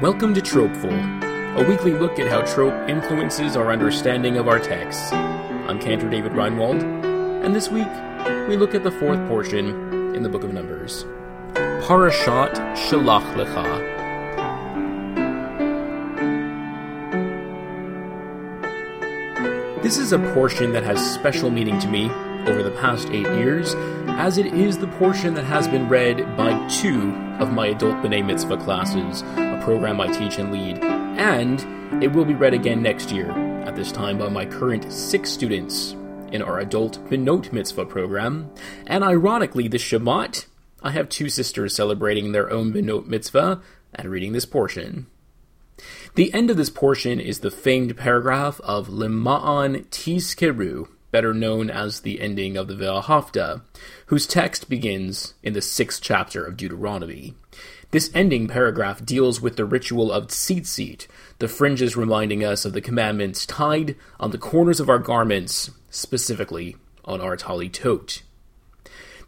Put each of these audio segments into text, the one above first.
Welcome to Tropeful, a weekly look at how trope influences our understanding of our texts. I'm Cantor David Reinwald, and this week we look at the fourth portion in the Book of Numbers Parashat Shalach Lecha. This is a portion that has special meaning to me over the past eight years, as it is the portion that has been read by two of my adult B'nai Mitzvah classes, program I teach and lead, and it will be read again next year, at this time by my current six students in our adult Benot Mitzvah program. And ironically, this Shabbat, I have two sisters celebrating their own Benot Mitzvah and reading this portion. The end of this portion is the famed paragraph of Lema'an Tizkeru, better known as the ending of the Ve'ahavta, whose text begins in the sixth chapter of Deuteronomy. This ending paragraph deals with the ritual of tzitzit, the fringes reminding us of the commandments tied on the corners of our garments, specifically on our talitot.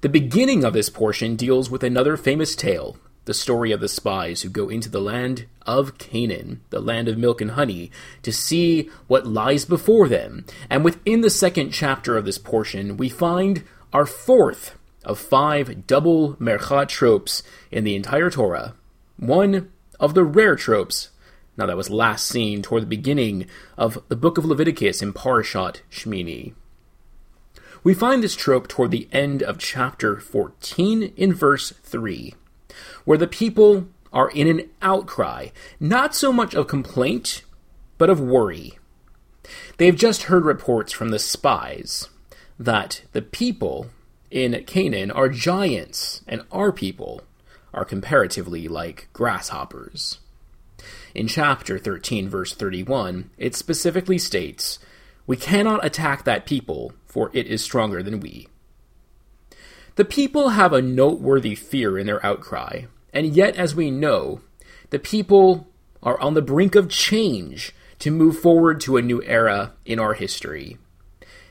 The beginning of this portion deals with another famous tale, the story of the spies who go into the land of Canaan, the land of milk and honey, to see what lies before them. And within the second chapter of this portion, we find our fourth of five double merchat tropes in the entire Torah. One of the rare tropes, now that was last seen toward the beginning of the book of Leviticus in Parashat Shmini. We find this trope toward the end of chapter 14 in verse 3 where the people are in an outcry, not so much of complaint, but of worry. They've just heard reports from the spies that the people in Canaan are giants and our people are comparatively like grasshoppers. In chapter 13, verse 31, it specifically states, We cannot attack that people, for it is stronger than we. The people have a noteworthy fear in their outcry, and yet, as we know, the people are on the brink of change to move forward to a new era in our history.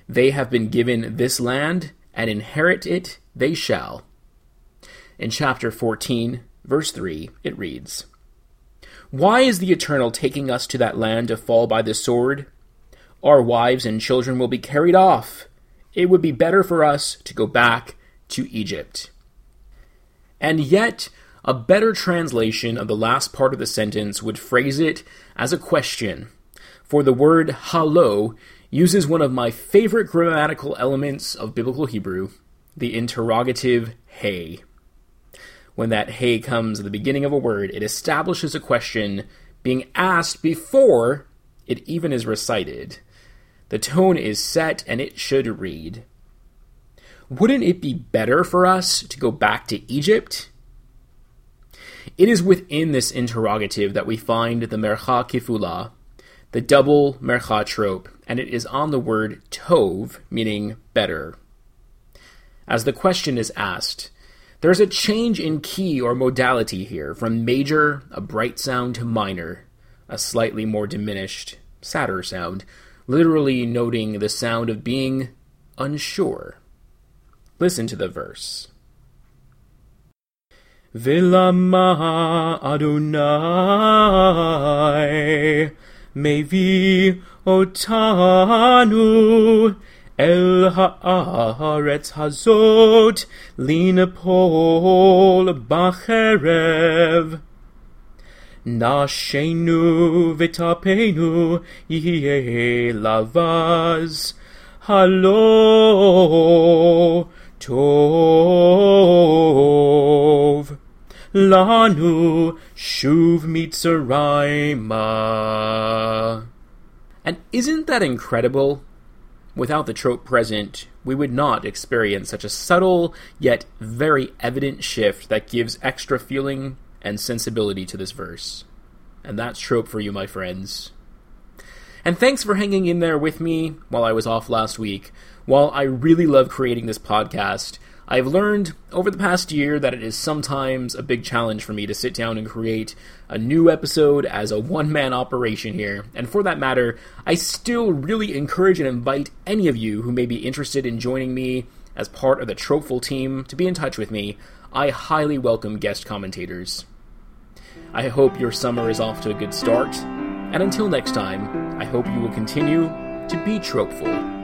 They have been given this land, and inherit it they shall. In chapter 14, verse 3, it reads Why is the Eternal taking us to that land to fall by the sword? Our wives and children will be carried off. It would be better for us to go back to Egypt. And yet, a better translation of the last part of the sentence would phrase it as a question, for the word halo uses one of my favorite grammatical elements of biblical Hebrew, the interrogative hey. When that hey comes at the beginning of a word, it establishes a question being asked before it even is recited. The tone is set and it should read wouldn't it be better for us to go back to Egypt? It is within this interrogative that we find the mercha kifula, the double mercha trope, and it is on the word tov, meaning better. As the question is asked, there's a change in key or modality here from major, a bright sound, to minor, a slightly more diminished, sadder sound, literally noting the sound of being unsure. Listen to the verse. Vilama Adonai Mevi Otanu El Haaretz Hazot Linapol Bacherev. Nashenu Vitapenu Yeh Lavaz. Halo Tov. Lanu Shuv Mitzrayma. And isn't that incredible? Without the trope present, we would not experience such a subtle yet very evident shift that gives extra feeling and sensibility to this verse. And that's trope for you, my friends. And thanks for hanging in there with me while I was off last week. While I really love creating this podcast, I've learned over the past year that it is sometimes a big challenge for me to sit down and create a new episode as a one man operation here. And for that matter, I still really encourage and invite any of you who may be interested in joining me as part of the Tropeful team to be in touch with me. I highly welcome guest commentators. I hope your summer is off to a good start. And until next time, I hope you will continue to be tropeful.